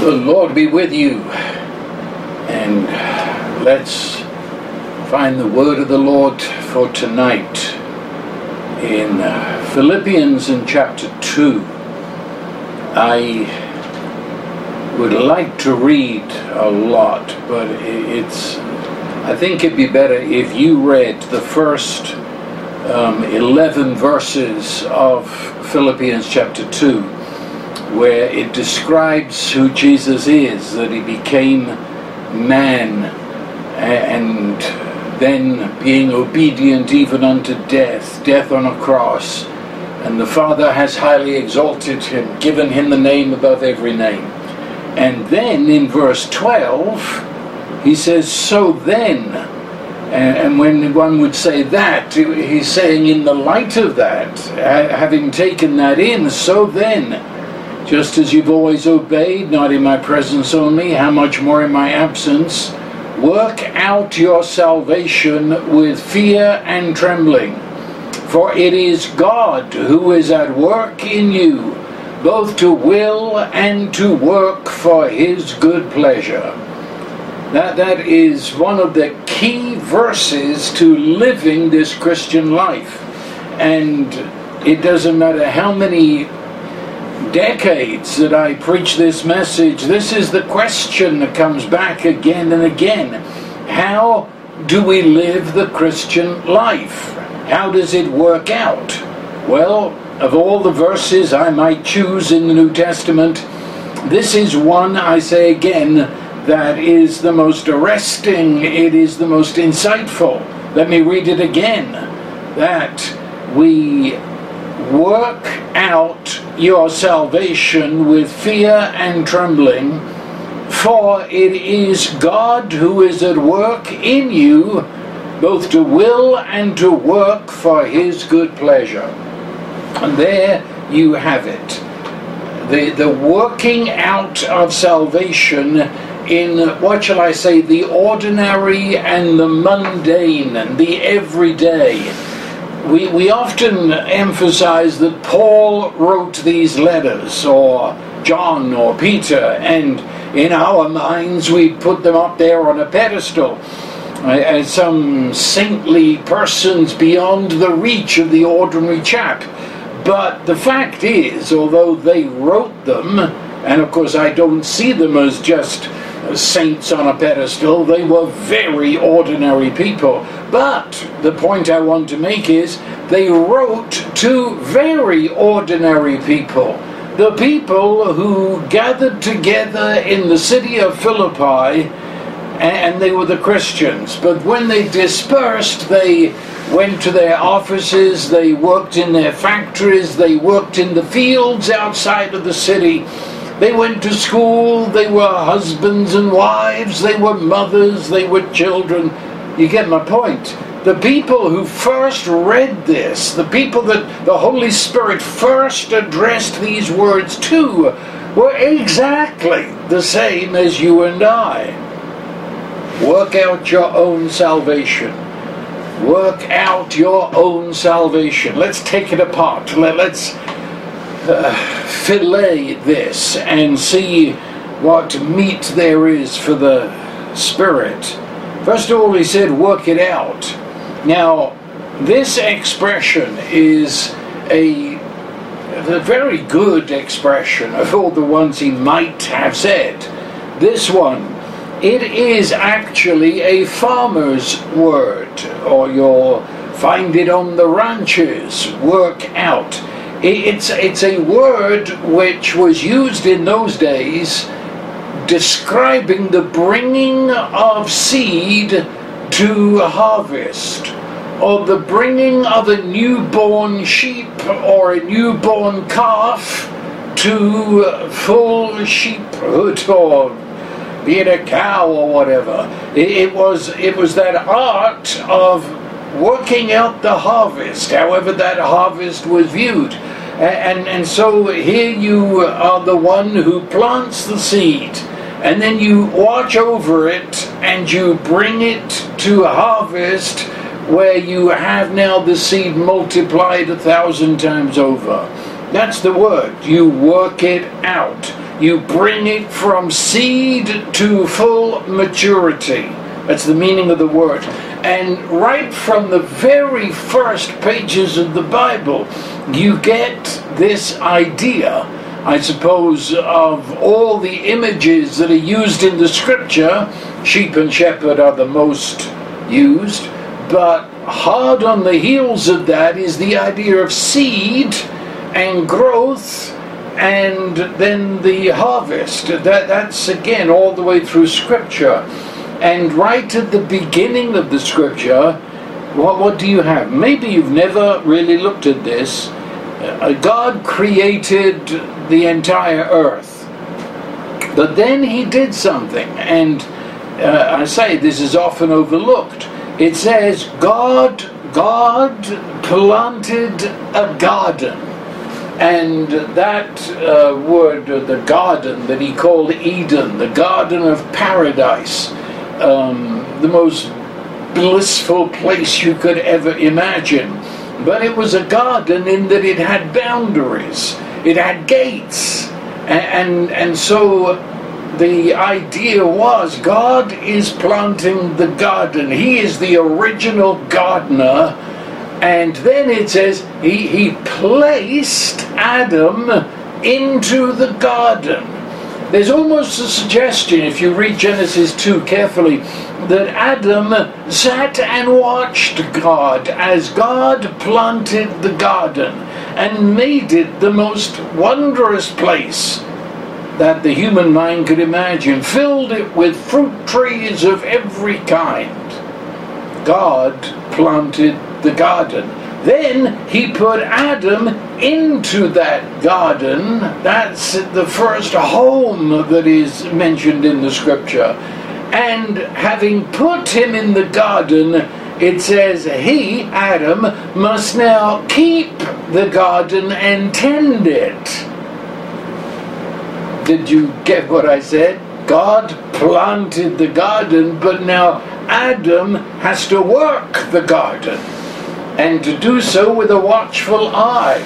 The Lord be with you. And let's find the word of the Lord for tonight in uh, Philippians in chapter 2. I would like to read a lot, but it's I think it'd be better if you read the first um, 11 verses of Philippians chapter 2 where it describes who Jesus is, that he became man and then being obedient even unto death, death on a cross. And the Father has highly exalted him, given him the name above every name. And then in verse 12, he says, So then, and when one would say that, he's saying, in the light of that, having taken that in, so then, just as you've always obeyed, not in my presence only, how much more in my absence? Work out your salvation with fear and trembling. For it is God who is at work in you, both to will and to work for his good pleasure. That, that is one of the key verses to living this Christian life. And it doesn't matter how many decades that I preach this message, this is the question that comes back again and again. How do we live the Christian life? How does it work out? Well, of all the verses I might choose in the New Testament, this is one, I say again, that is the most arresting, it is the most insightful. Let me read it again. That we work out your salvation with fear and trembling, for it is God who is at work in you, both to will and to work for his good pleasure. And there you have it. The, the working out of salvation in, what shall I say, the ordinary and the mundane and the everyday we, we often emphasize that Paul wrote these letters, or John, or Peter, and in our minds we put them up there on a pedestal uh, as some saintly persons beyond the reach of the ordinary chap. But the fact is, although they wrote them, and of course I don't see them as just saints on a pedestal, they were very ordinary people. But the point I want to make is they wrote to very ordinary people. The people who gathered together in the city of Philippi, and they were the Christians. But when they dispersed, they went to their offices, they worked in their factories, they worked in the fields outside of the city. They went to school, they were husbands and wives, they were mothers, they were children. You get my point. The people who first read this, the people that the Holy Spirit first addressed these words to, were exactly the same as you and I. Work out your own salvation. Work out your own salvation. Let's take it apart. Let, us uh, fillet this and see what meat there is for the Spirit. First of all, he said, work it out. Now, this expression is a, a very good expression of all the ones he might have said. This one, it is actually a farmer's word, or you'll find it on the ranches, work out. It's, it's a word which was used in those days describing the bringing of seed to harvest, or the bringing of a newborn sheep or a newborn calf to full sheephood, or being a cow or whatever. It, it was it was that art of working out the harvest, however that harvest was viewed. And, and so here you are the one who plants the seed, and then you watch over it and you bring it to harvest where you have now the seed multiplied a thousand times over. That's the word. You work it out. you bring it from seed to full maturity. That's the meaning of the word. And right from the very first pages of the Bible, you get this idea, I suppose, of all the images that are used in the scripture. Sheep and shepherd are the most used, but hard on the heels of that is the idea of seed and growth and then the harvest. That, that's again all the way through Scripture. And right at the beginning of the Scripture, what, what do you have? Maybe you've never really looked at this. Uh, God created the entire earth. But then he did something, and uh, I say this is often overlooked. It says, God, God planted a garden and that uh, word, the garden that he called Eden, the garden of paradise, um, the most blissful place you could ever imagine. But it was a garden in that it had boundaries, it had gates. And, and, and so the idea was God is planting the garden, He is the original gardener and then it says he, he placed Adam into the garden. There's almost a suggestion, if you read Genesis 2 carefully, that Adam sat and watched God as God planted the garden and made it the most wondrous place that the human mind could imagine, filled it with fruit trees of every kind. God planted the garden. Then he put Adam into that garden. That's the first home that is mentioned in the scripture. And having put him in the garden, it says he, Adam, must now keep the garden and tend it. Did you get what I said? God planted the garden, but now Adam has to work the garden and to do so with a watchful eye.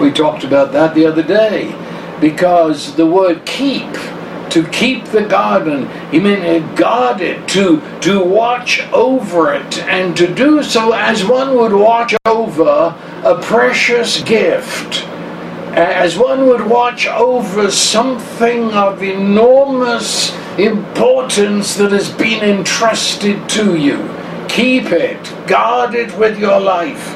We talked about that the other day because the word keep, to keep the garden, he meant guard it, to, to watch over it, and to do so as one would watch over a precious gift. As one would watch over something of enormous importance that has been entrusted to you Keep it, guard it with your life.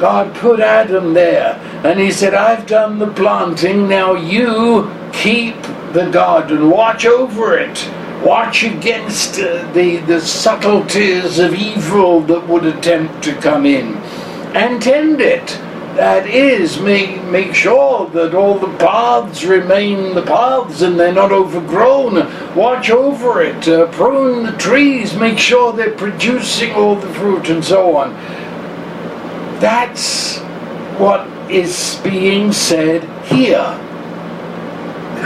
God put Adam there, and he said, I've done the planting, now you keep the garden, watch over it. Watch against uh, the, the subtleties of evil that would attempt to come in. And tend it that is, make, make sure that all the paths remain the paths and they're not overgrown. Watch over it, uh, prune the trees, make sure they're producing all the fruit and so on. That's what is being said here.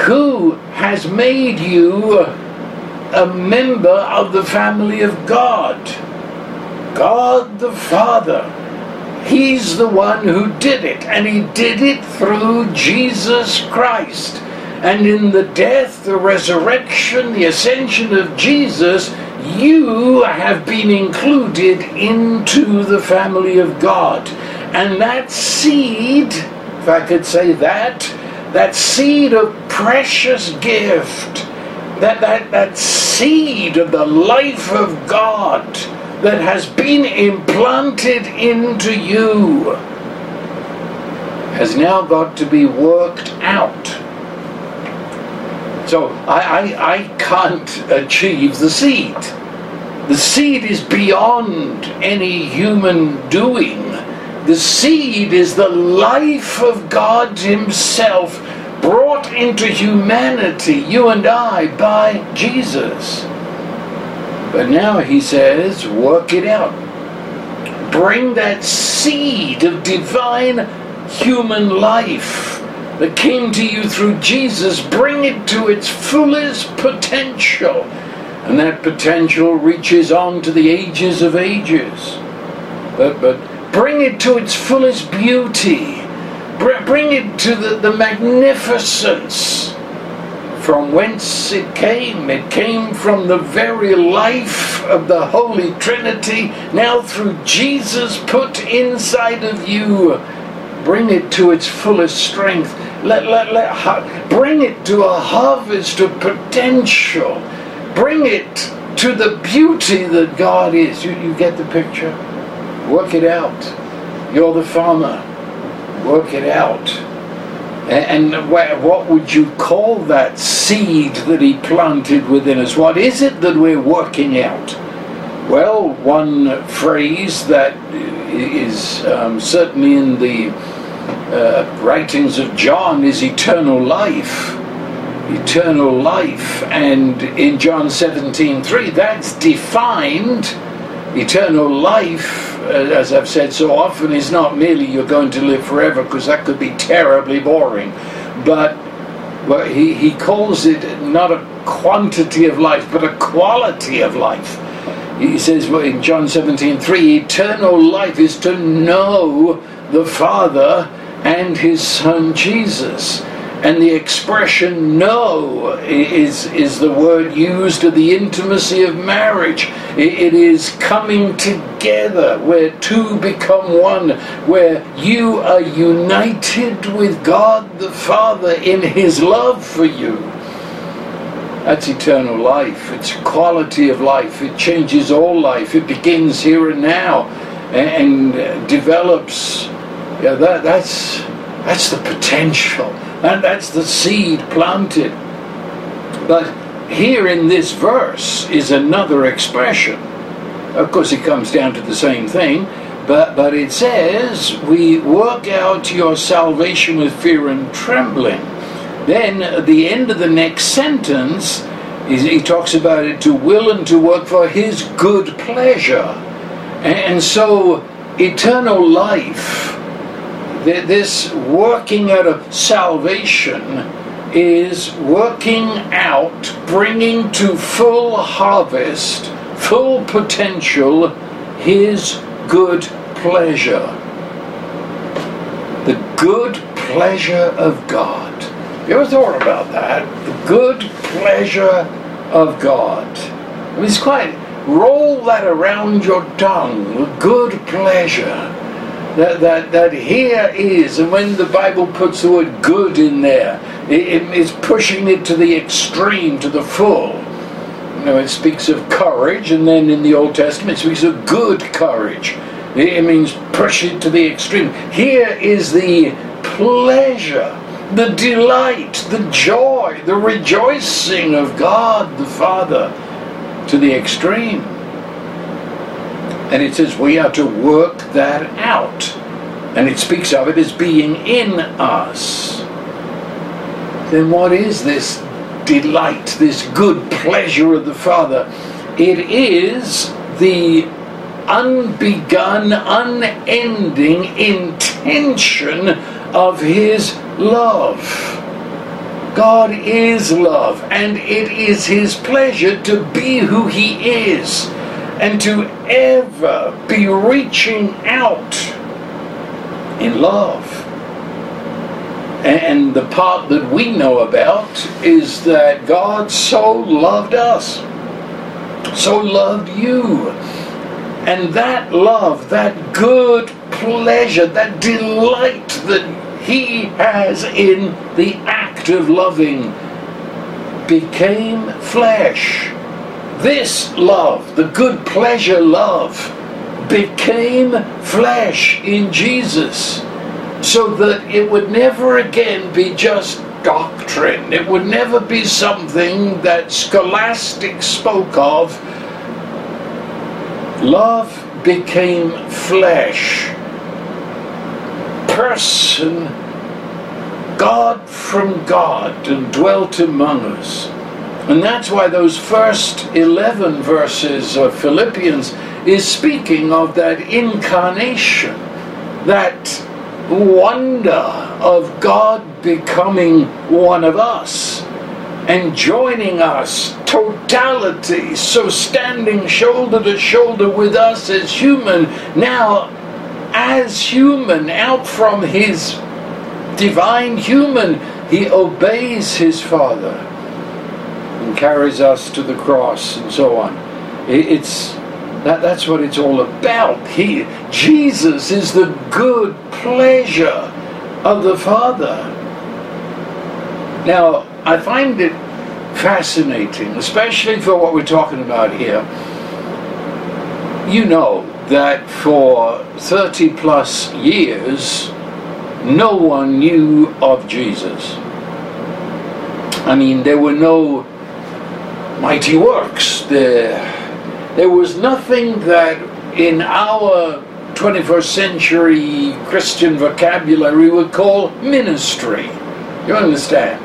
Who has made you a member of the family of God? God the Father He's the one who did it, and he did it through Jesus Christ. And in the death, the resurrection, the ascension of Jesus, you have been included into the family of God. And that seed, if I could say that, that seed of precious gift, that, that, that seed of the life of God, that has been implanted into you has now got to be worked out. So I, I, I can't achieve the seed. The seed is beyond any human doing. The seed is the life of God Himself brought into humanity, you and I, by Jesus. But now he says, work it out. Bring that seed of divine human life that came to you through Jesus, bring it to its fullest potential. And that potential reaches on to the ages of ages. But, but bring it to its fullest beauty. Bring it to the, the magnificence from whence it came. It came from the very life of the Holy Trinity, now through Jesus put inside of you. Bring it to its fullest strength. Let, let, let, bring it to a harvest of potential. Bring it to the beauty that God is. You, you get the picture? Work it out. You're the farmer. Work it out. And what would you call that seed that he planted within us? What is it that we're working out? Well, one phrase that is um, certainly in the uh, writings of John is eternal life. Eternal life. And in John 17 3, that's defined. Eternal life uh, as I've said so often, is not merely you're going to live forever, because that could be terribly boring, but but he, he calls it not a quantity of life, but a quality of life. He says well, in John 17 3, eternal life is to know the Father and his Son Jesus. And the expression know is, is the word used of the intimacy of marriage. It is coming together where two become one, where you are united with God the Father in His love for you. That's eternal life. It's quality of life. It changes all life. It begins here and now and develops. Yeah, that, that's, that's the potential and that's the seed planted. But here in this verse is another expression. Of course, it comes down to the same thing, but, but it says, We work out your salvation with fear and trembling. Then, at the end of the next sentence, he talks about it to will and to work for his good pleasure. And so, eternal life this working out of salvation is working out, bringing to full harvest, full potential, His good pleasure. The good pleasure of God. You ever thought about that? The good pleasure of God. I mean, it's quite, roll that around your tongue. Good pleasure that, that, that here is, and when the Bible puts the word good in there, it, it's pushing it to the extreme, to the full. You know, it speaks of courage, and then in the Old Testament it speaks of good courage. It, it means push it to the extreme. Here is the pleasure, the delight, the joy, the rejoicing of God the Father to the extreme. And it says we are to work that out. And it speaks of it as being in us. Then what is this delight, this good pleasure of the Father? It is the unbegun, unending intention of His love. God is love, and it is His pleasure to be who He is and to ever be reaching out in love. And the part that we know about is that God so loved us, so loved you. And that love, that good pleasure, that delight that He has in the act of loving became flesh this love, the good pleasure love, became flesh in Jesus so that it would never again be just doctrine. It would never be something that scholastics spoke of. Love became flesh. Person, God from God, and dwelt among us. And that's why those first 11 verses of Philippians is speaking of that incarnation, that wonder of God becoming one of us and joining us, totality, so standing shoulder to shoulder with us as human, now as human, out from his divine human, he obeys his Father carries us to the cross and so on. It's that, that's what it's all about. He, Jesus is the good pleasure of the Father. Now, I find it fascinating, especially for what we're talking about here. You know that for 30 plus years, no one knew of Jesus. I mean, there were no mighty works. There, there was nothing that in our 21st century Christian vocabulary would call ministry. You understand?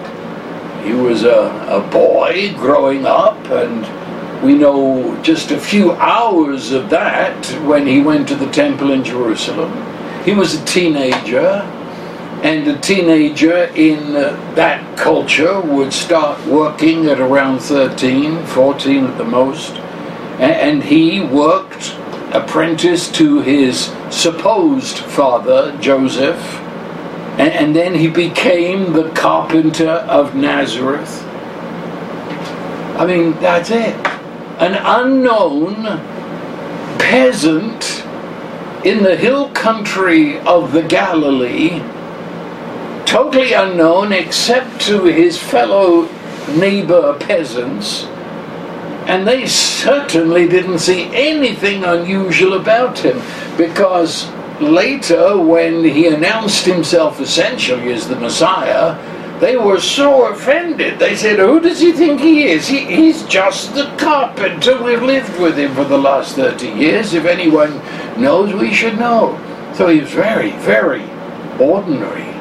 He was a, a boy growing up, and we know just a few hours of that when he went to the temple in Jerusalem. He was a teenager, and a teenager in uh, that culture would start working at around 13, 14 at the most, and he worked apprentice to his supposed father, Joseph, and then he became the carpenter of Nazareth. I mean, that's it. An unknown peasant in the hill country of the Galilee totally unknown except to his fellow neighbor peasants, and they certainly didn't see anything unusual about him because later, when he announced himself essentially as the Messiah, they were so offended. They said, Who does he think he is? He, he's just the carpenter. We've lived with him for the last 30 years. If anyone knows, we should know. So he was very, very ordinary.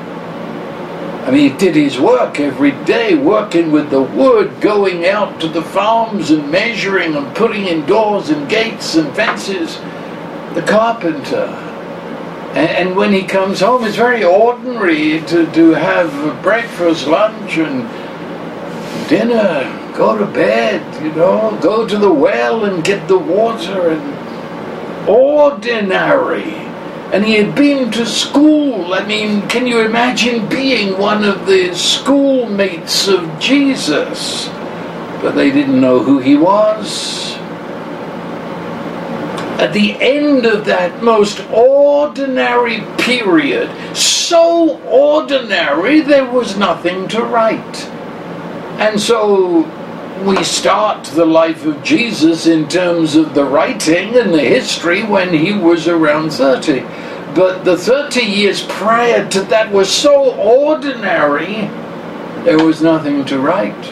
Mean, he did his work every day, working with the wood, going out to the farms and measuring and putting in doors and gates and fences. The carpenter. And, and when he comes home, it's very ordinary to, to have breakfast, lunch, and dinner, go to bed, you know, go to the well and get the water, and ordinary and he had been to school. I mean, can you imagine being one of the schoolmates of Jesus? But they didn't know who he was. At the end of that most ordinary period, so ordinary there was nothing to write. And so we start the life of Jesus in terms of the writing and the history when he was around 30. But the 30 years prior to that was so ordinary, there was nothing to write.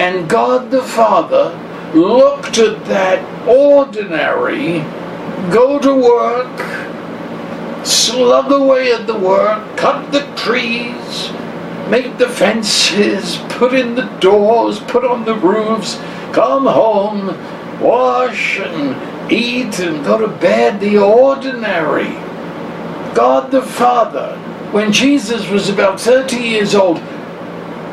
And God the Father looked at that ordinary, go to work, slug away at the work, cut the trees, make the fences, put in the doors, put on the roofs, come home, wash and eat and go to bed, the ordinary. God the Father, when Jesus was about 30 years old,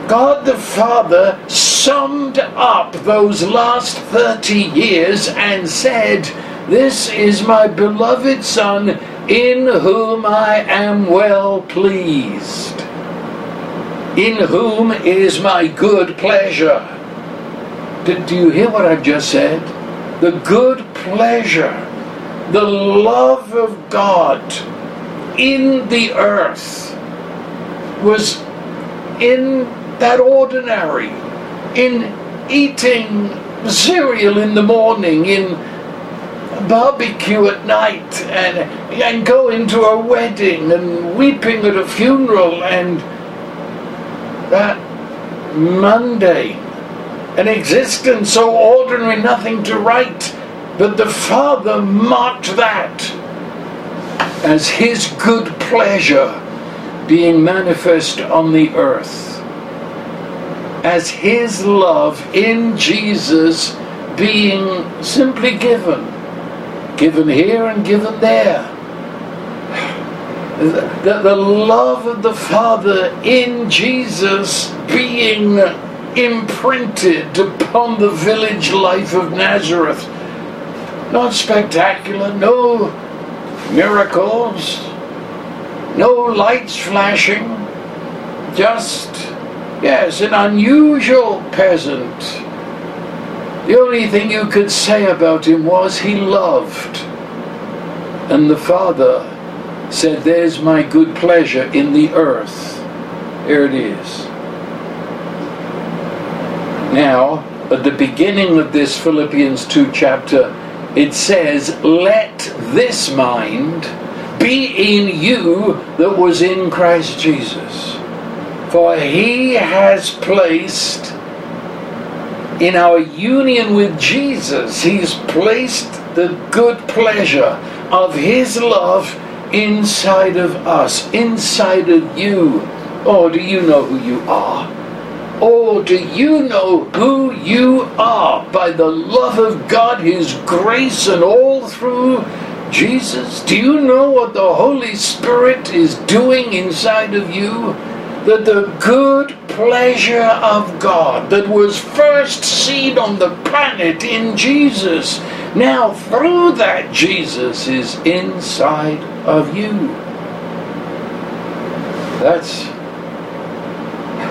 God the Father summed up those last 30 years and said, This is my beloved Son, in whom I am well pleased in whom is my good pleasure. Did, do you hear what I've just said? The good pleasure, the love of God in the earth was in that ordinary, in eating cereal in the morning, in barbecue at night, and, and going to a wedding, and weeping at a funeral, and that mundane, an existence so ordinary, nothing to write. But the Father marked that as His good pleasure being manifest on the earth, as His love in Jesus being simply given, given here and given there the, the love of the Father in Jesus being imprinted upon the village life of Nazareth. Not spectacular, no miracles, no lights flashing, just Yes, an unusual peasant. The only thing you could say about him was he loved. And the Father said, There's my good pleasure in the earth. Here it is. Now, at the beginning of this Philippians 2 chapter, it says, Let this mind be in you that was in Christ Jesus. For he has placed in our union with Jesus, he's placed the good pleasure of his love inside of us, inside of you. Oh, do you know who you are? Oh, do you know who you are by the love of God, His grace, and all through Jesus? Do you know what the Holy Spirit is doing inside of you? That the good pleasure of God that was first seen on the planet in Jesus, now through that Jesus is inside of you. That's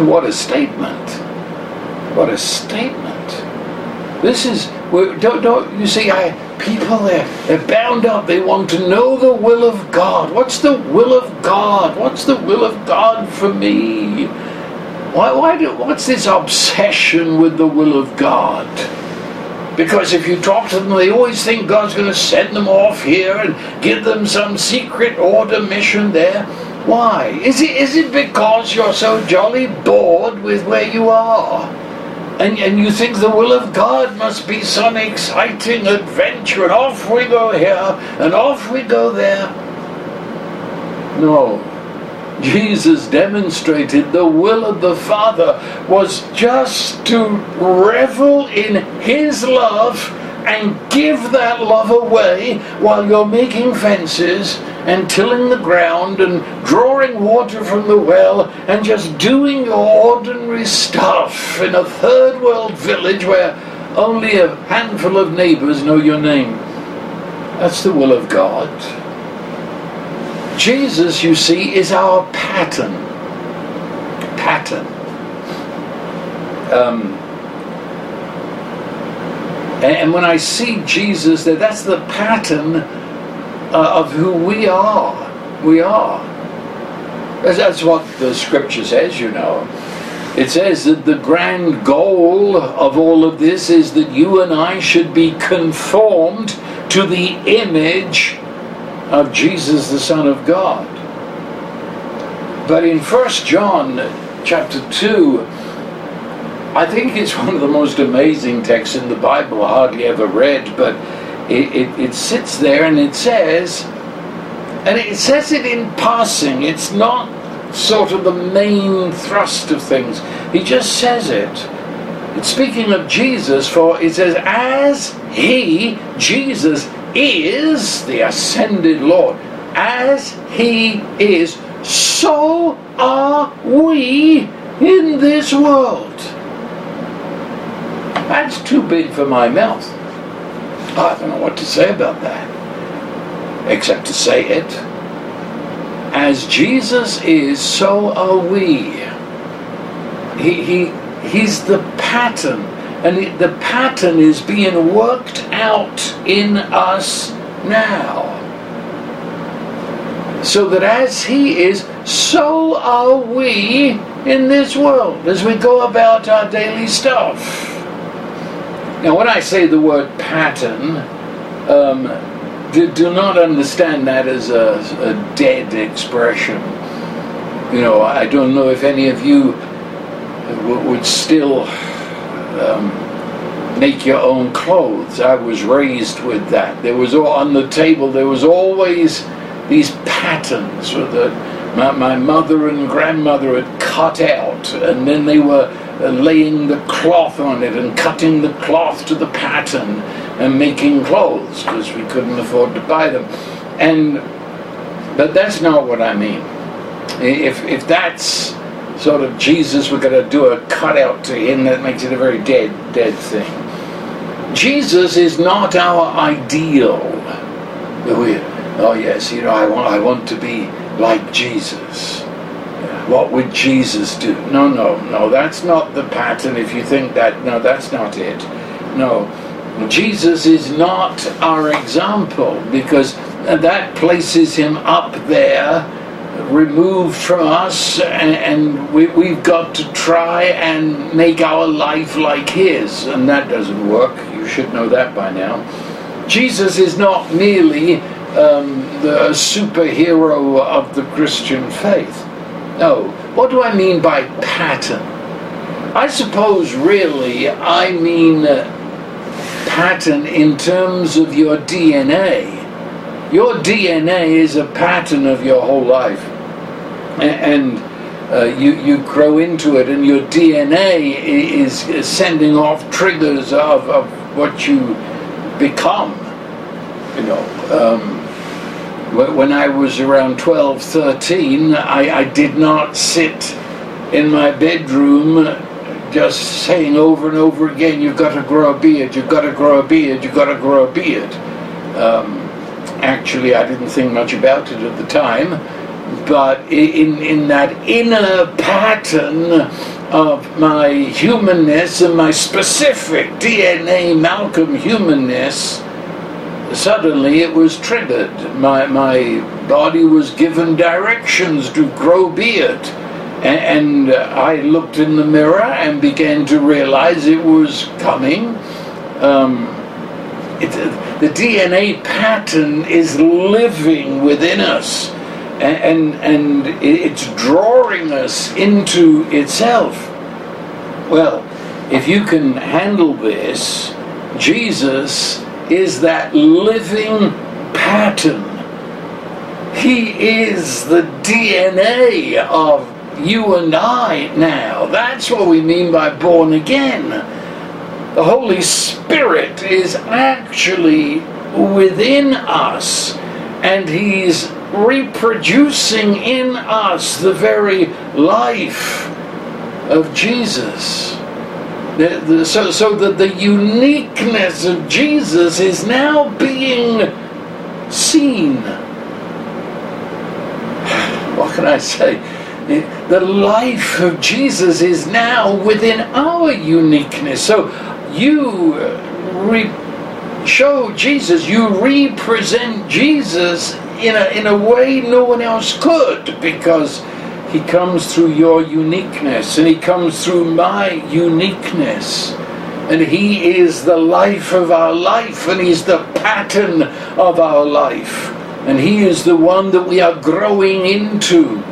what a statement. What a statement. This is, don't, don't you see, I, people, they're, they're bound up. They want to know the will of God. What's the will of God? What's the will of God for me? Why, why do, what's this obsession with the will of God? Because if you talk to them, they always think God's going to send them off here and give them some secret order mission there. Why? Is it, is it because you're so jolly bored with where you are? And, and you think the will of God must be some exciting adventure, and off we go here, and off we go there. No. Jesus demonstrated the will of the Father was just to revel in His love and give that love away while you're making fences and tilling the ground and drawing water from the well and just doing your ordinary stuff in a third world village where only a handful of neighbors know your name. That's the will of God. Jesus, you see, is our pattern. Pattern. Um, and when I see Jesus there, that's the pattern uh, of who we are. We are. That's what the scripture says, you know. It says that the grand goal of all of this is that you and I should be conformed to the image of Jesus, the Son of God. But in 1 John chapter 2, I think it's one of the most amazing texts in the Bible, hardly ever read, but it, it, it sits there and it says, and it says it in passing, it's not sort of the main thrust of things. He just says it. It's speaking of Jesus, for it says, as he, Jesus, is the ascended Lord, as he is, so are we in this world. That's too big for my mouth. I don't know what to say about that, except to say it. As Jesus is, so are we. He, he, he's the pattern, and the pattern is being worked out in us now. So that as He is, so are we in this world as we go about our daily stuff. Now, when I say the word pattern, um, do, do, not understand that as a, a, dead expression. You know, I don't know if any of you would still um, make your own clothes. I was raised with that. There was all, on the table. There was always these patterns that my, my mother and grandmother had cut out, and then they were uh, laying the cloth on it and cutting the cloth to the pattern and making clothes because we couldn't afford to buy them. And but that's not what I mean. If if that's sort of Jesus, we're going to do a cutout to him that makes it a very dead dead thing. Jesus is not our ideal. We, oh yes, you know, I want I want to be like Jesus. What would Jesus do? No, no, no, that's not the pattern. If you think that, no, that's not it. No, Jesus is not our example because that places him up there, removed from us, and, and we, we've got to try and make our life like his, and that doesn't work. You should know that by now. Jesus is not merely um, the superhero of the Christian faith. No. What do I mean by pattern? I suppose really I mean uh, pattern in terms of your DNA. Your DNA is a pattern of your whole life. And, uh, you, you grow into it, and your DNA is, is sending off triggers of, of what you become. You know, um, when I was around 12, 13, I, I did not sit in my bedroom just saying over and over again, you've got to grow a beard, you've got to grow a beard, you've got to grow a beard. Um, actually, I didn't think much about it at the time, but in, in that inner pattern of my humanness and my specific DNA Malcolm humanness, suddenly it was triggered. My, my body was given directions to grow beard. And, I looked in the mirror and began to realize it was coming. Um, it, the DNA pattern is living within us and, and, and it's drawing us into itself. Well, if you can handle this, Jesus is that living pattern. He is the DNA of you and I now. That's what we mean by born again. The Holy Spirit is actually within us and He's reproducing in us the very life of Jesus. So, so that the uniqueness of Jesus is now being seen. What can I say? The life of Jesus is now within our uniqueness. So you re- show Jesus, you represent Jesus in a, in a way no one else could because he comes through your uniqueness and He comes through my uniqueness. And He is the life of our life and He's the pattern of our life. And He is the one that we are growing into.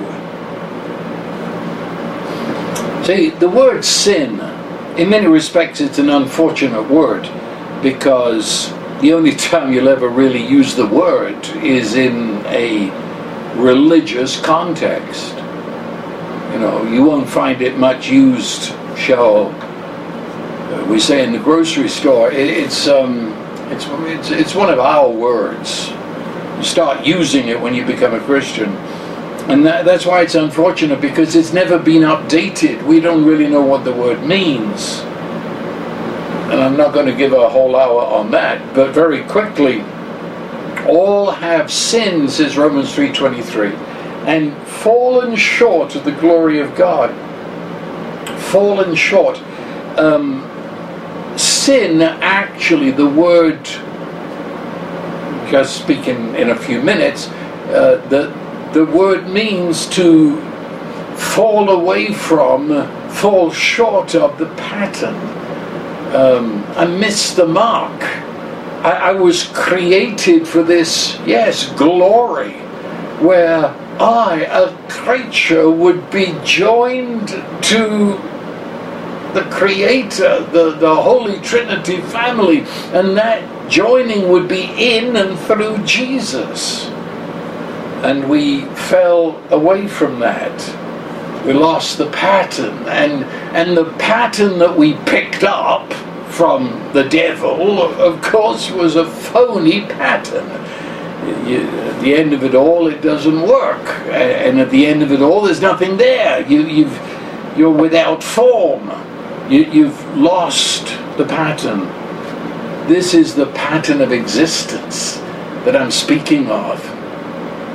See, the word sin, in many respects, it's an unfortunate word because the only time you'll ever really use the word is in a religious context. You know, you won't find it much used, shall we say, in the grocery store. It's, um, it's, it's, it's one of our words. You start using it when you become a Christian. And that, that's why it's unfortunate because it's never been updated. We don't really know what the word means. And I'm not going to give a whole hour on that, but very quickly, all have sinned, says Romans 3.23 and fallen short of the glory of God. Fallen short. Um, sin, actually, the word, just speaking in a few minutes, uh, the, the word means to fall away from, fall short of the pattern. Um, I missed the mark. I, I was created for this, yes, glory, where I, a creature, would be joined to the Creator, the, the Holy Trinity family, and that joining would be in and through Jesus. And we fell away from that. We lost the pattern, and, and the pattern that we picked up from the devil, of course, was a phony pattern you, at the end of it all, it doesn't work, and at the end of it all, there's nothing there. You, you've, you're without form. You, you've lost the pattern. This is the pattern of existence that I'm speaking of.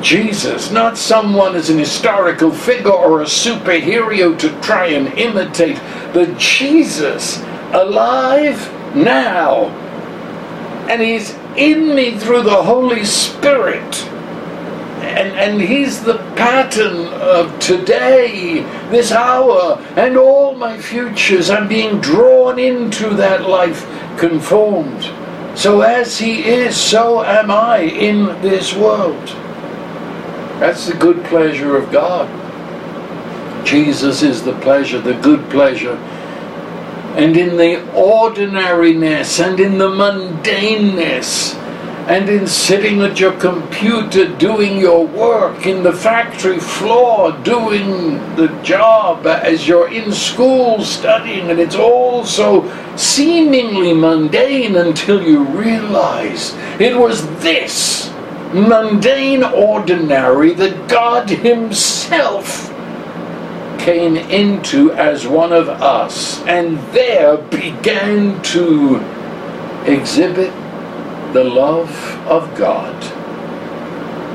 Jesus, not someone as an historical figure or a superhero to try and imitate, but Jesus alive now. And he's in me through the Holy Spirit. And, and he's the pattern of today, this hour, and all my futures. I'm being drawn into that life, conformed. So as he is, so am I in this world. That's the good pleasure of God. Jesus is the pleasure, the good pleasure. And in the ordinariness and in the mundaneness and in sitting at your computer doing your work in the factory floor, doing the job as you're in school studying, and it's all so seemingly mundane until you realize it was this mundane, ordinary that God Himself came into as one of us and there began to exhibit the love of God.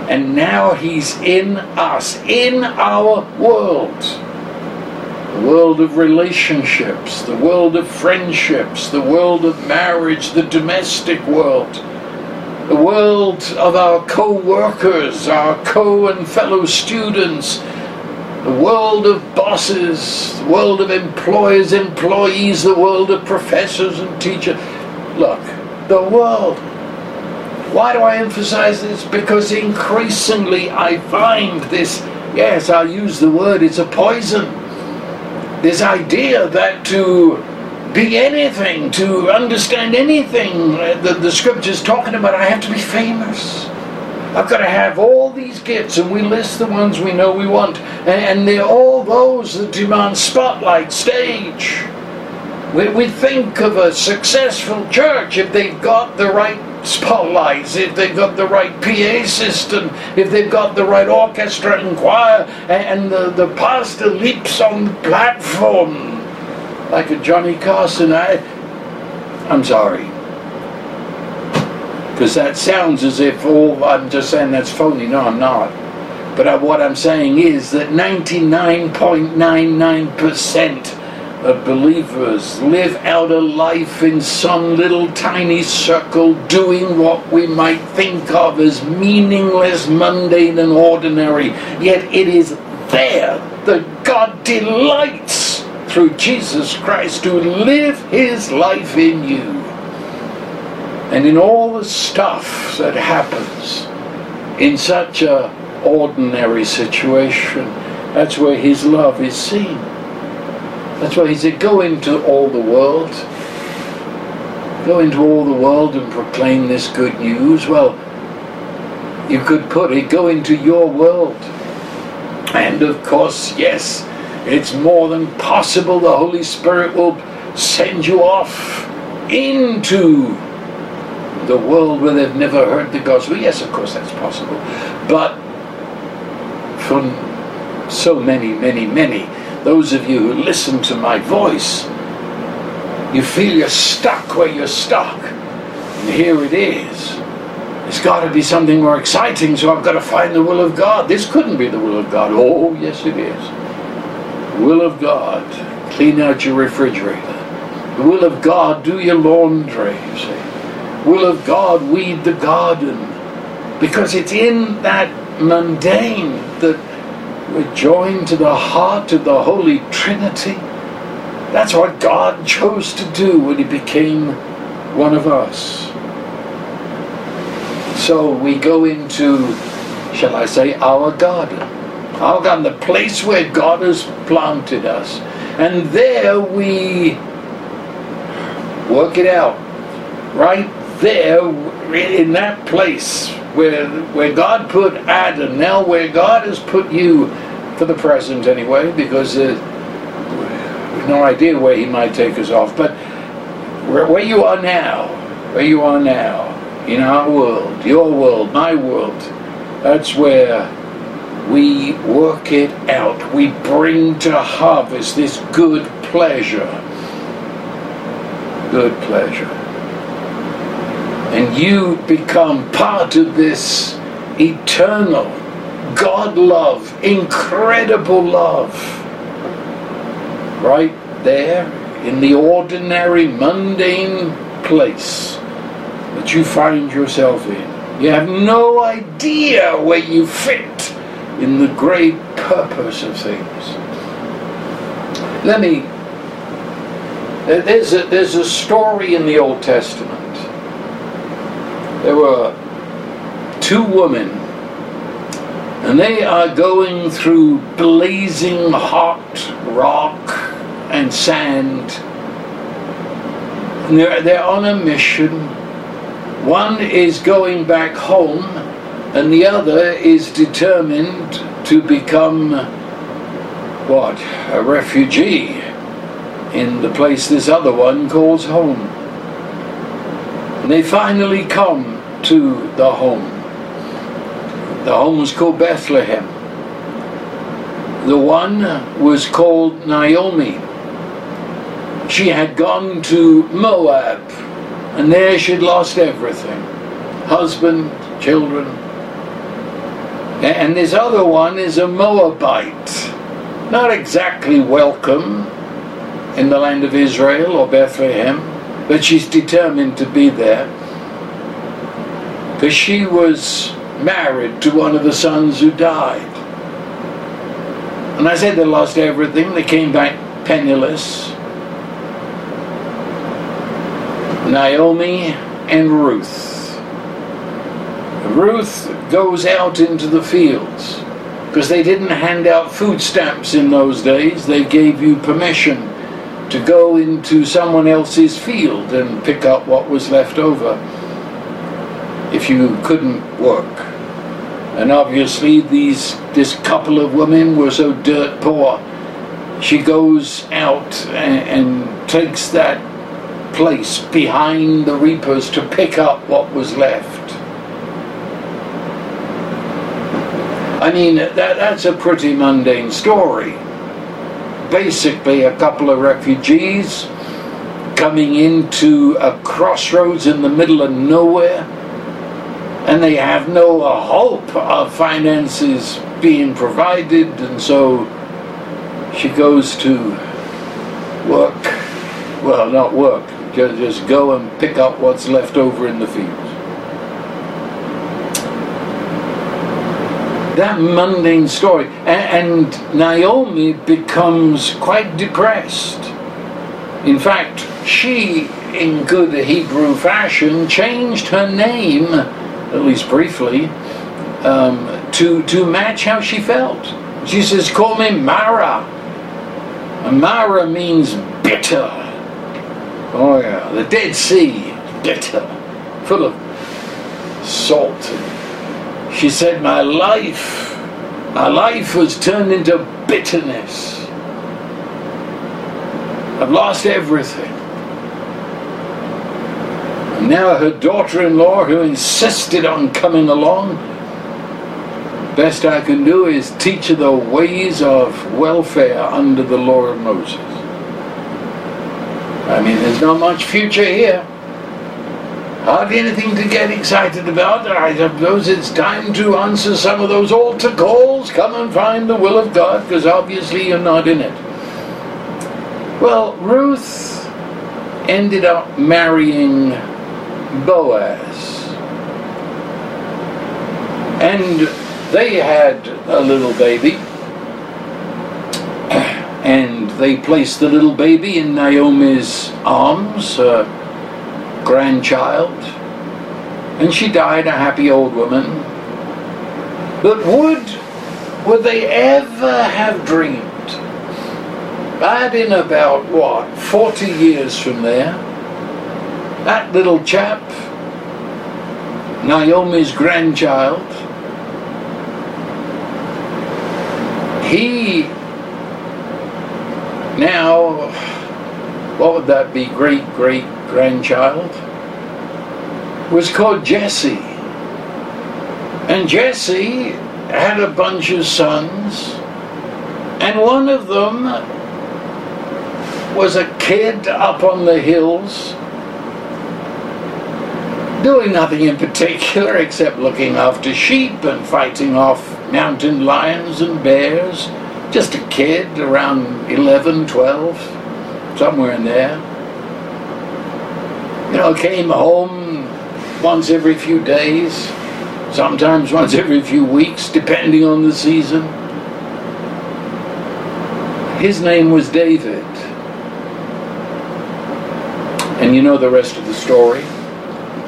And now He's in us, in our world. The world of relationships, the world of friendships, the world of marriage, the domestic world the world of our co-workers, our co and fellow students, the world of bosses, the world of employers, employees, the world of professors and teachers. Look, the world. Why do I emphasize this? Because increasingly I find this, yes, I'll use the word, it's a poison. This idea that to be anything, to understand anything that the scripture's talking about, I have to be famous. I've got to have all these gifts, and we list the ones we know we want. And they're all those that demand spotlight, stage. We, we think of a successful church if they've got the right spotlights, if they've got the right PA system, if they've got the right orchestra and choir, and the, the pastor leaps on the platform like a Johnny Carson. I, I'm sorry. Because that sounds as if, oh, I'm just saying that's phony. No, I'm not. But I, what I'm saying is that 99.99% of believers live out a life in some little tiny circle doing what we might think of as meaningless, mundane, and ordinary. Yet it is there that God delights through Jesus Christ to live his life in you. And in all the stuff that happens in such a ordinary situation, that's where his love is seen. That's why he said, go into all the world. Go into all the world and proclaim this good news. Well, you could put it, go into your world. And of course, yes, it's more than possible the Holy Spirit will send you off into the world where they've never heard the gospel. Yes, of course, that's possible. But for so many, many, many, those of you who listen to my voice, you feel you're stuck where you're stuck. And here it is. It's got to be something more exciting, so I've got to find the will of God. This couldn't be the will of God. Oh, yes, it is will of God, clean out your refrigerator. The will of God, do your laundry, you see. Will of God, weed the garden. Because it's in that mundane that we're joined to the heart of the Holy Trinity. That's what God chose to do when He became one of us. So we go into, shall I say, our garden out on the place where God has planted us. And there we work it out. Right there, in that place where, where God put Adam, now where God has put you, for the present anyway, because uh, we've no idea where He might take us off, but where, where you are now, where you are now, in our world, your world, my world, that's where we work it out. We bring to harvest this good pleasure. Good pleasure. And you become part of this eternal God love, incredible love, right there in the ordinary, mundane place that you find yourself in. You have no idea where you fit in the great purpose of things. Let me. There's a, there's a story in the Old Testament. There were two women, and they are going through blazing hot rock and sand. And they're, they're on a mission. One is going back home, and the other is determined to become what? A refugee in the place this other one calls home. And they finally come to the home. The home was called Bethlehem. The one was called Naomi. She had gone to Moab, and there she'd lost everything husband, children. And this other one is a Moabite not exactly welcome in the land of Israel or Bethlehem, but she's determined to be there because she was married to one of the sons who died. And I said they lost everything, they came back penniless. Naomi and Ruth. Ruth goes out into the fields because they didn't hand out food stamps in those days. They gave you permission to go into someone else's field and pick up what was left over if you couldn't work. And obviously, these this couple of women were so dirt poor. She goes out and, and takes that place behind the reapers to pick up what was left. I mean, that, that's a pretty mundane story. Basically, a couple of refugees coming into a crossroads in the middle of nowhere, and they have no hope of finances being provided, and so she goes to work. Well, not work, just, just go and pick up what's left over in the fields. That mundane story. And, and Naomi becomes quite depressed. In fact, she, in good Hebrew fashion, changed her name, at least briefly, um, to, to match how she felt. She says, Call me Mara. And Mara means bitter. Oh, yeah, the Dead Sea, bitter, full of salt she said, My life, my life has turned into bitterness. I've lost everything. And now her daughter in law, who insisted on coming along, best I can do is teach her the ways of welfare under the law of Moses. I mean, there's not much future here. Hardly anything to get excited about. I suppose it's time to answer some of those altar calls. Come and find the will of God, because obviously you're not in it. Well, Ruth ended up marrying Boaz. And they had a little baby. And they placed the little baby in Naomi's arms. Uh, grandchild, and she died a happy old woman. But would would they ever have dreamed? That in about what, 40 years from there, that little chap, Naomi's grandchild, he now, what would that be, great great grandchild was called Jesse. And Jesse had a bunch of sons, and one of them was a kid up on the hills doing nothing in particular except looking after sheep and fighting off mountain lions and bears. Just a kid around 11, 12, somewhere in there. You know, came home once every few days, sometimes once every few weeks, depending on the season. His name was David. And you know the rest of the story.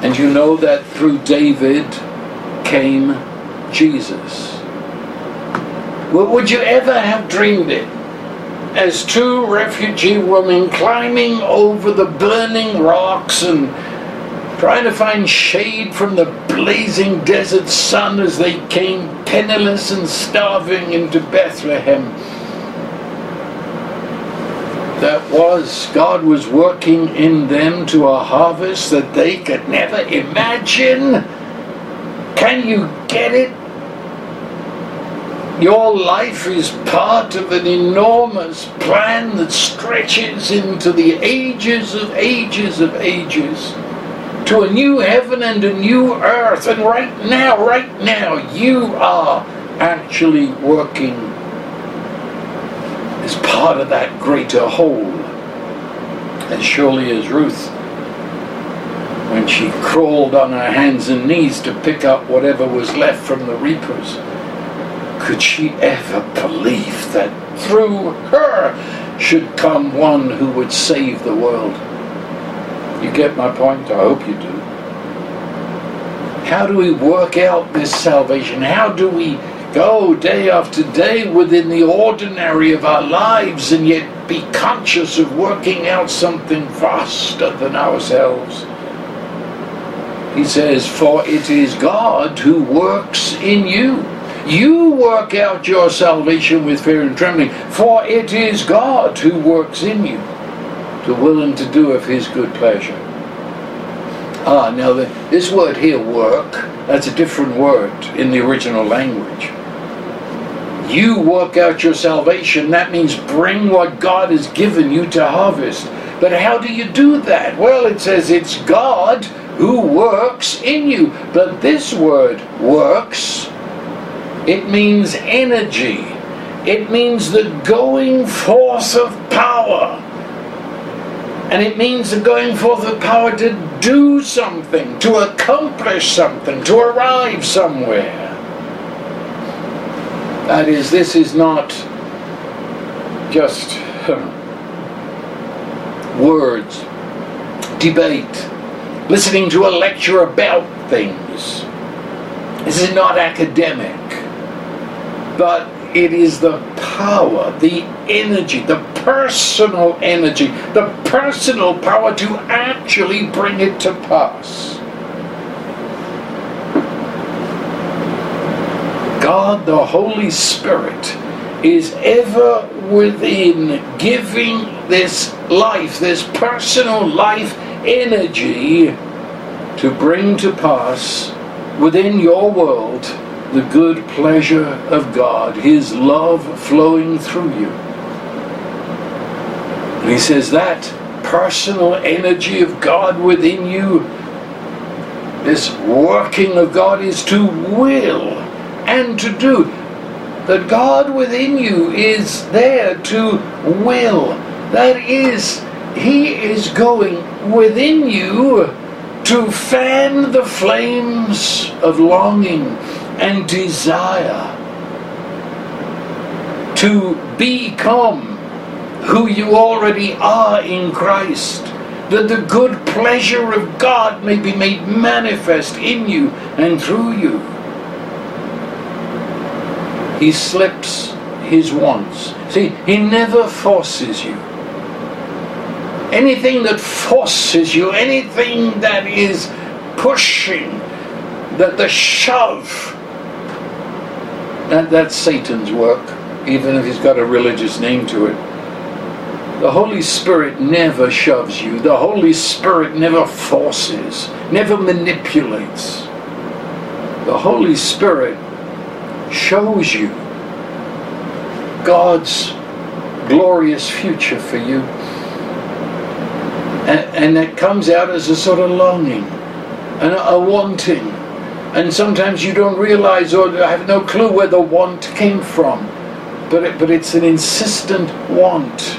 And you know that through David came Jesus. Well, would you ever have dreamed it? As two refugee women climbing over the burning rocks and trying to find shade from the blazing desert sun as they came penniless and starving into Bethlehem. That was, God was working in them to a harvest that they could never imagine. Can you get it? Your life is part of an enormous plan that stretches into the ages of ages of ages to a new heaven and a new earth. And right now, right now, you are actually working as part of that greater whole. As surely as Ruth, when she crawled on her hands and knees to pick up whatever was left from the reapers, could she ever believe that through her should come one who would save the world? You get my point? I hope you do. How do we work out this salvation? How do we go day after day within the ordinary of our lives and yet be conscious of working out something vaster than ourselves? He says, For it is God who works in you. You work out your salvation with fear and trembling, for it is God who works in you to will and to do of his good pleasure. Ah, now the, this word here, work, that's a different word in the original language. You work out your salvation, that means bring what God has given you to harvest. But how do you do that? Well, it says it's God who works in you. But this word, works, it means energy. It means the going force of power. And it means the going forth of power to do something, to accomplish something, to arrive somewhere. That is, this is not just hmm, words, debate, listening to a lecture about things. This is not academic, but it is the power, the energy, the personal energy, the personal power to actually bring it to pass. God, the Holy Spirit, is ever within giving this life, this personal life energy to bring to pass within your world the good pleasure of God, His love flowing through you. And He says that personal energy of God within you, this working of God is to will and to do. That God within you is there to will. That is, He is going within you to fan the flames of longing and desire to become who you already are in Christ, that the good pleasure of God may be made manifest in you and through you. He slips his wants. See, he never forces you. Anything that forces you, anything that is pushing, that the shove, that, that's Satan's work, even if he's got a religious name to it. The Holy Spirit never shoves you. The Holy Spirit never forces, never manipulates. The Holy Spirit shows you God's glorious future for you. And, and it comes out as a sort of longing and a wanting and sometimes you don't realize or I have no clue where the want came from. But, it, but it's an insistent want.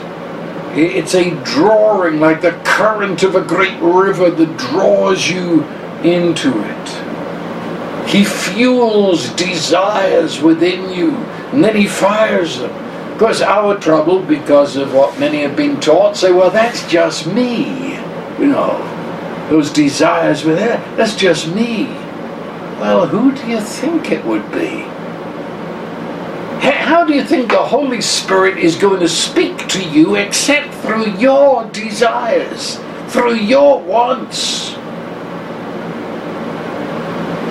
It's a drawing like the current of a great river that draws you into it. He fuels desires within you and then he fires them. Of course, our trouble, because of what many have been taught, say, well, that's just me. You know, those desires were there. That's just me. Well, who do you think it would be? How do you think the Holy Spirit is going to speak to you except through your desires, through your wants?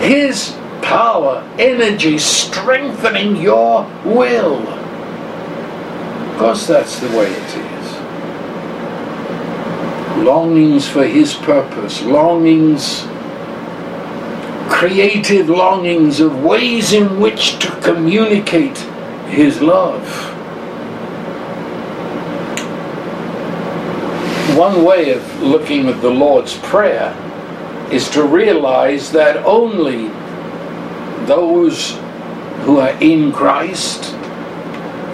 His power, energy, strengthening your will. Of course, that's the way it is. Longings for His purpose, longings, creative longings of ways in which to communicate His love. One way of looking at the Lord's Prayer is to realize that only those who are in Christ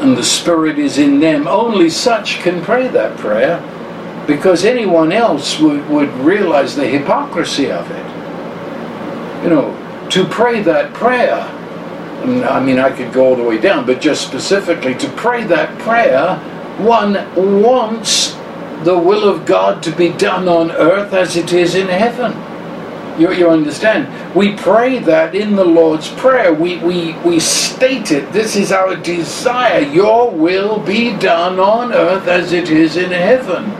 and the Spirit is in them, only such can pray that prayer because anyone else would, would realize the hypocrisy of it. You know, to pray that prayer, I mean, I could go all the way down, but just specifically to pray that prayer, one wants the will of God to be done on earth as it is in heaven. You, you understand? We pray that in the Lord's Prayer. We, we, we state it. This is our desire. Your will be done on earth as it is in heaven.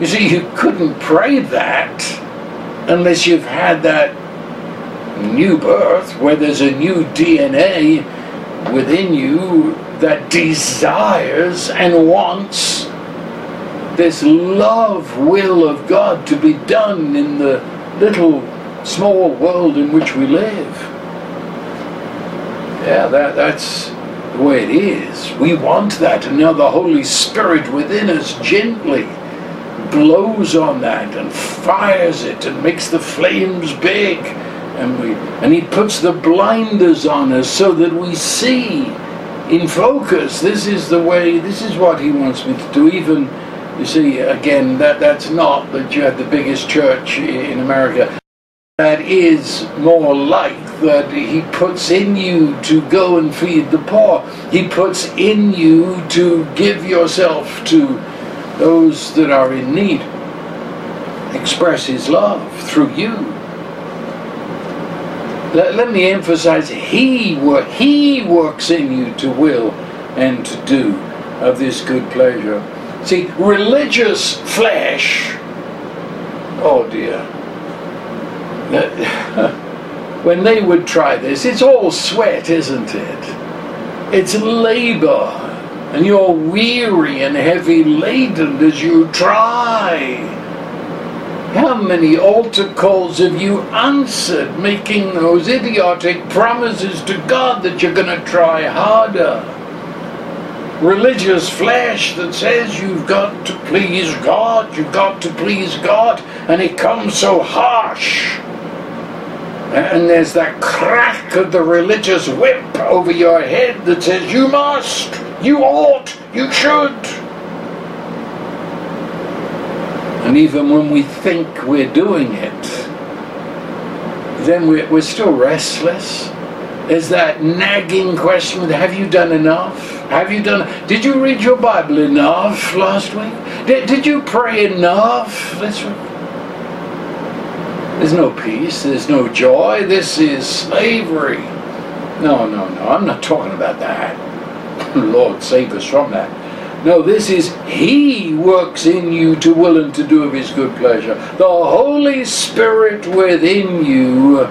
You see, you couldn't pray that unless you've had that new birth where there's a new DNA within you that desires and wants this love will of God to be done in the little small world in which we live. Yeah, that, that's the way it is. We want that, and now the Holy Spirit within us gently blows on that and fires it and makes the flames big. And, we, and he puts the blinders on us so that we see in focus. This is the way, this is what he wants me to do, even you see, again, that, that's not that you have the biggest church in America. That is more like that he puts in you to go and feed the poor. He puts in you to give yourself to those that are in need. Express his love through you. Let, let me emphasize, he, wor- he works in you to will and to do of this good pleasure. See, religious flesh, oh dear, when they would try this, it's all sweat, isn't it? It's labor, and you're weary and heavy laden as you try. How many altar calls have you answered making those idiotic promises to God that you're going to try harder? religious flesh that says you've got to please God, you've got to please God, and it comes so harsh. And there's that crack of the religious whip over your head that says, You must, you ought, you should. And even when we think we're doing it, then we're, we're still restless. There's that nagging question Have you done enough? Have you done? Did you read your Bible enough last week? Did, did you pray enough? This, week? there's no peace. There's no joy. This is slavery. No, no, no. I'm not talking about that. Lord, save us from that. No, this is He works in you to will and to do of His good pleasure. The Holy Spirit within you,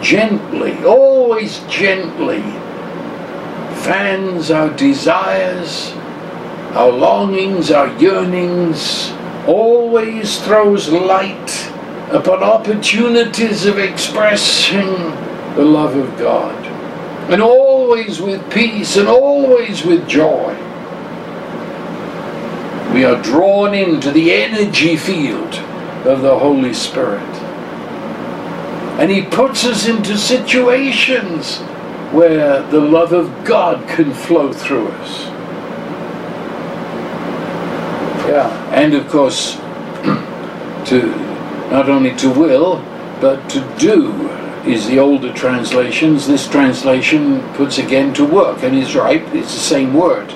gently, always gently fans, our desires, our longings, our yearnings, always throws light upon opportunities of expressing the love of God. And always with peace and always with joy. We are drawn into the energy field of the Holy Spirit. And He puts us into situations where the love of God can flow through us. Yeah, and of course, to not only to will, but to do is the older translations. This translation puts again to work, and is right, it's the same word.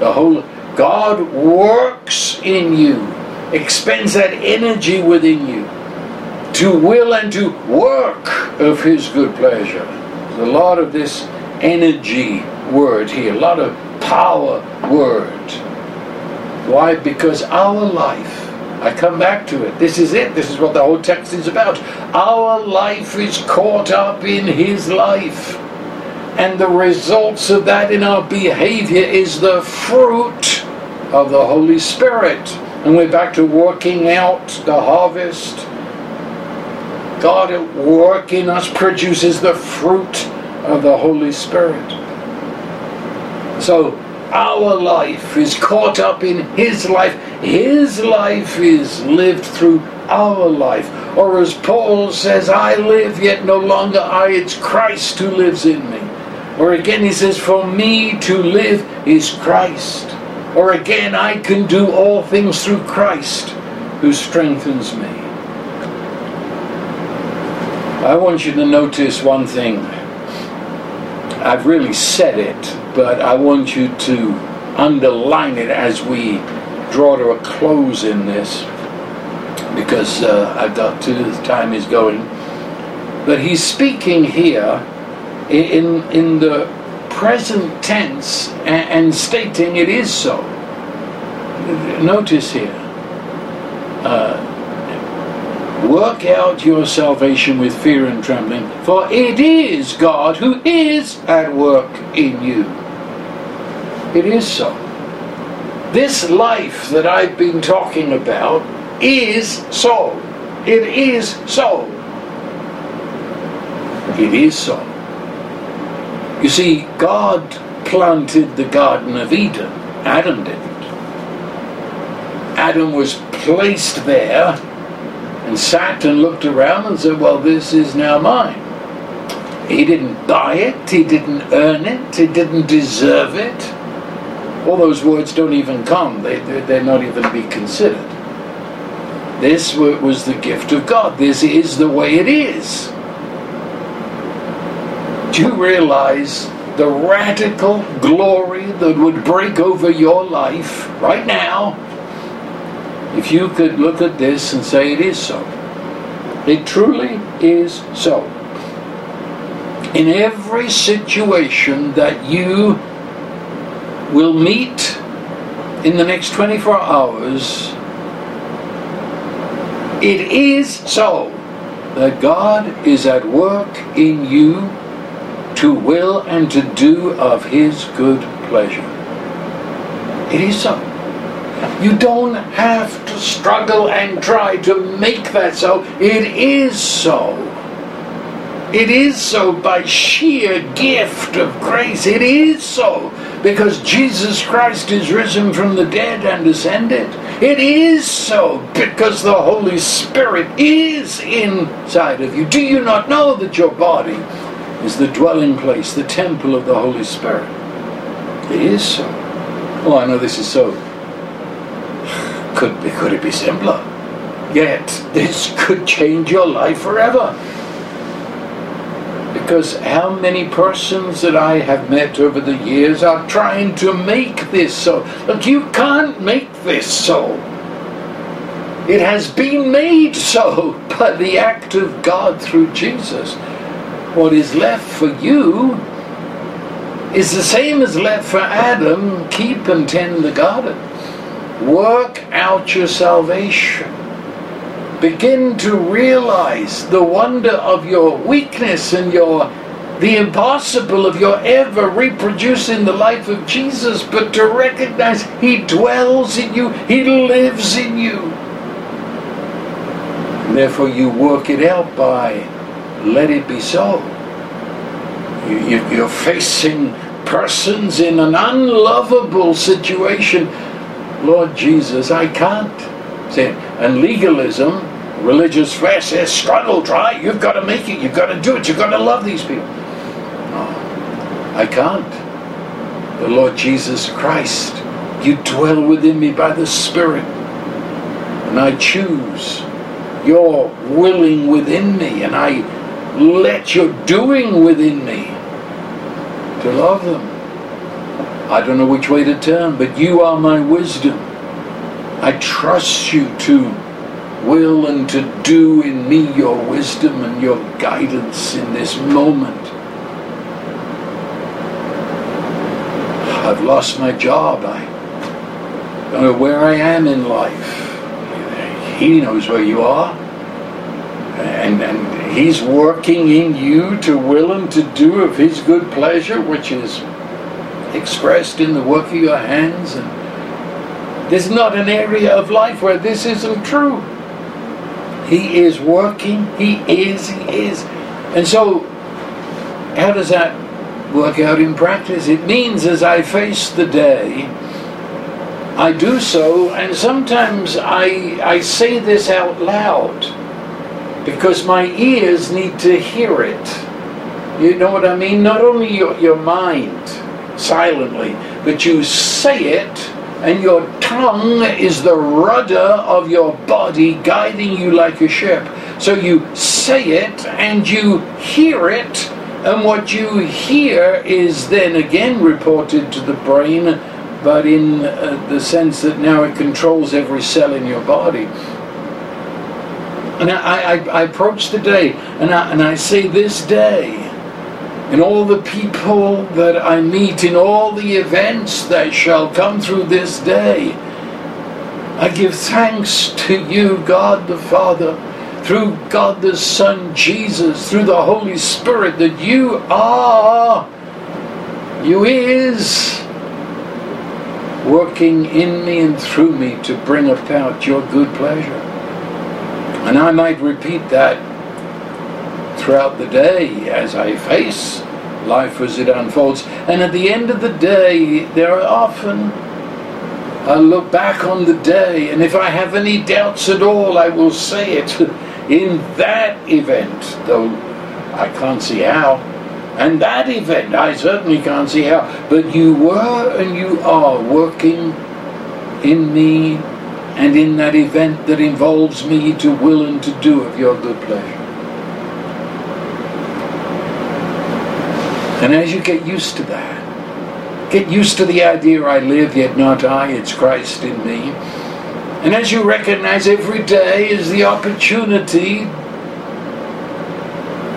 The whole God works in you, expends that energy within you to will and to work of his good pleasure. There's a lot of this energy word here, a lot of power word. Why? Because our life I come back to it. This is it. This is what the whole text is about. Our life is caught up in His life. And the results of that in our behavior is the fruit of the Holy Spirit. And we're back to working out the harvest. God at work in us produces the fruit of the Holy Spirit. So our life is caught up in His life. His life is lived through our life. Or as Paul says, I live, yet no longer I, it's Christ who lives in me. Or again, he says, For me to live is Christ. Or again, I can do all things through Christ who strengthens me. I want you to notice one thing. I've really said it, but I want you to underline it as we draw to a close in this because uh, I've got to, the time is going. But he's speaking here in, in the present tense and, and stating it is so. Notice here. Uh, Work out your salvation with fear and trembling, for it is God who is at work in you. It is so. This life that I've been talking about is so. It is so. It is so. You see, God planted the Garden of Eden. Adam didn't. Adam was placed there and sat and looked around and said, Well, this is now mine. He didn't buy it, he didn't earn it, he didn't deserve it. All those words don't even come, they, they're not even be considered. This was the gift of God. This is the way it is. Do you realize the radical glory that would break over your life right now if you could look at this and say it is so. It truly is so. In every situation that you will meet in the next 24 hours, it is so that God is at work in you to will and to do of His good pleasure. It is so. You don't have to struggle and try to make that so. It is so. It is so by sheer gift of grace. It is so because Jesus Christ is risen from the dead and ascended. It is so because the Holy Spirit is inside of you. Do you not know that your body is the dwelling place, the temple of the Holy Spirit? It is so. Oh, I know this is so could, be, could it be simpler? Yet, this could change your life forever. Because how many persons that I have met over the years are trying to make this so? Look, you can't make this so. It has been made so by the act of God through Jesus. What is left for you is the same as left for Adam keep and tend the garden. Work out your salvation. Begin to realize the wonder of your weakness and your the impossible of your ever reproducing the life of Jesus, but to recognize He dwells in you, He lives in you. And therefore, you work it out by let it be so. You, you, you're facing persons in an unlovable situation Lord Jesus, I can't. Say, and legalism, religious flesh eh, says, struggle, try, you've got to make it, you've got to do it, you've got to love these people. No, I can't. The Lord Jesus Christ, you dwell within me by the Spirit, and I choose your willing within me, and I let your doing within me to love them. I don't know which way to turn, but you are my wisdom. I trust you to will and to do in me your wisdom and your guidance in this moment. I've lost my job. I don't know where I am in life. He knows where you are. And, and He's working in you to will and to do of His good pleasure, which is expressed in the work of your hands. And there's not an area of life where this isn't true. He is working. He is. He is. And so, how does that work out in practice? It means as I face the day, I do so, and sometimes I, I say this out loud because my ears need to hear it. You know what I mean? Not only your, your mind silently, but you say it and your tongue is the rudder of your body guiding you like a ship. So you say it and you hear it, and what you hear is then again reported to the brain, but in uh, the sense that now it controls every cell in your body. And I, I, I approach the day and I, and I say, This day, in all the people that I meet, in all the events that shall come through this day. I give thanks to you, God the Father, through God the Son, Jesus, through the Holy Spirit, that you are, you is, working in me and through me to bring about your good pleasure. And I might repeat that throughout the day as I face life as it unfolds. And at the end of the day, there are often I look back on the day, and if I have any doubts at all, I will say it in that event, though I can't see how. And that event, I certainly can't see how. But you were and you are working in me and in that event that involves me to will and to do of your good pleasure. And as you get used to that, get used to the idea I live, yet not I, it's Christ in me. And as you recognize every day is the opportunity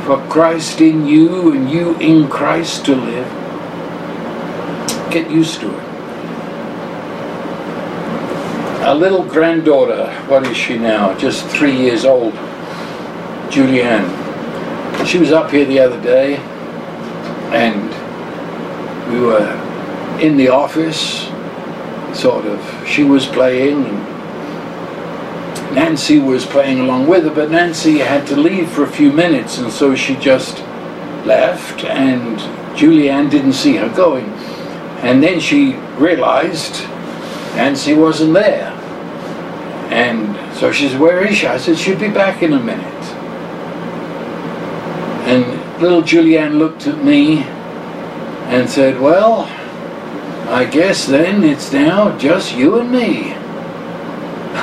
for Christ in you and you in Christ to live, get used to it. A little granddaughter, what is she now? Just three years old, Julianne. She was up here the other day and we were in the office, sort of. She was playing, and Nancy was playing along with her, but Nancy had to leave for a few minutes, and so she just left, and Julianne didn't see her going. And then she realized Nancy wasn't there. And so she said, Where is she? I said, She'll be back in a minute. Little Julianne looked at me and said, Well, I guess then it's now just you and me.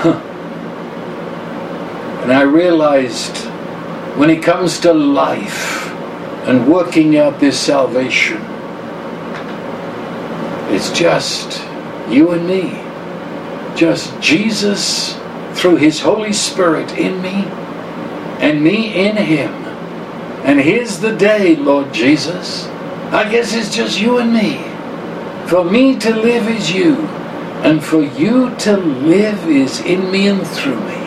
and I realized when it comes to life and working out this salvation, it's just you and me. Just Jesus through His Holy Spirit in me and me in Him and here's the day, Lord Jesus. I guess it's just you and me. For me to live is you, and for you to live is in me and through me.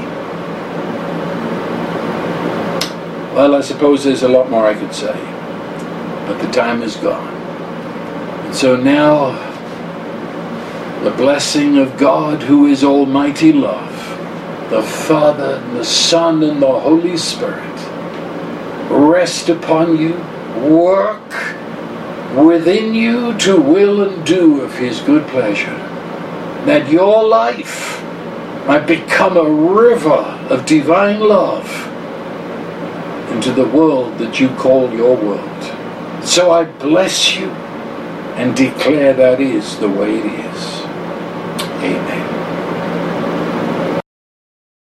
Well, I suppose there's a lot more I could say, but the time is gone. And so now, the blessing of God, who is Almighty Love, the Father, and the Son, and the Holy Spirit, rest upon you, work within you to will and do of His good pleasure. That your life might become a river of divine love into the world that you call your world. So I bless you and declare that is the way it is. Amen.